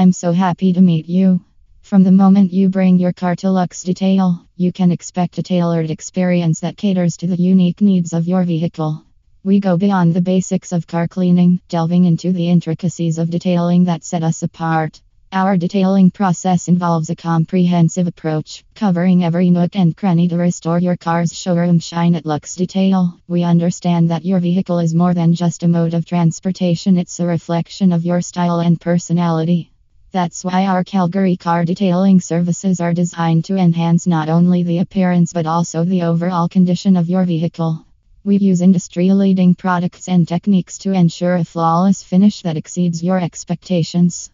I'm so happy to meet you. From the moment you bring your car to Lux Detail, you can expect a tailored experience that caters to the unique needs of your vehicle. We go beyond the basics of car cleaning, delving into the intricacies of detailing that set us apart. Our detailing process involves a comprehensive approach, covering every nook and cranny to restore your car's showroom shine at Lux Detail. We understand that your vehicle is more than just a mode of transportation, it's a reflection of your style and personality. That's why our Calgary car detailing services are designed to enhance not only the appearance but also the overall condition of your vehicle. We use industry leading products and techniques to ensure a flawless finish that exceeds your expectations.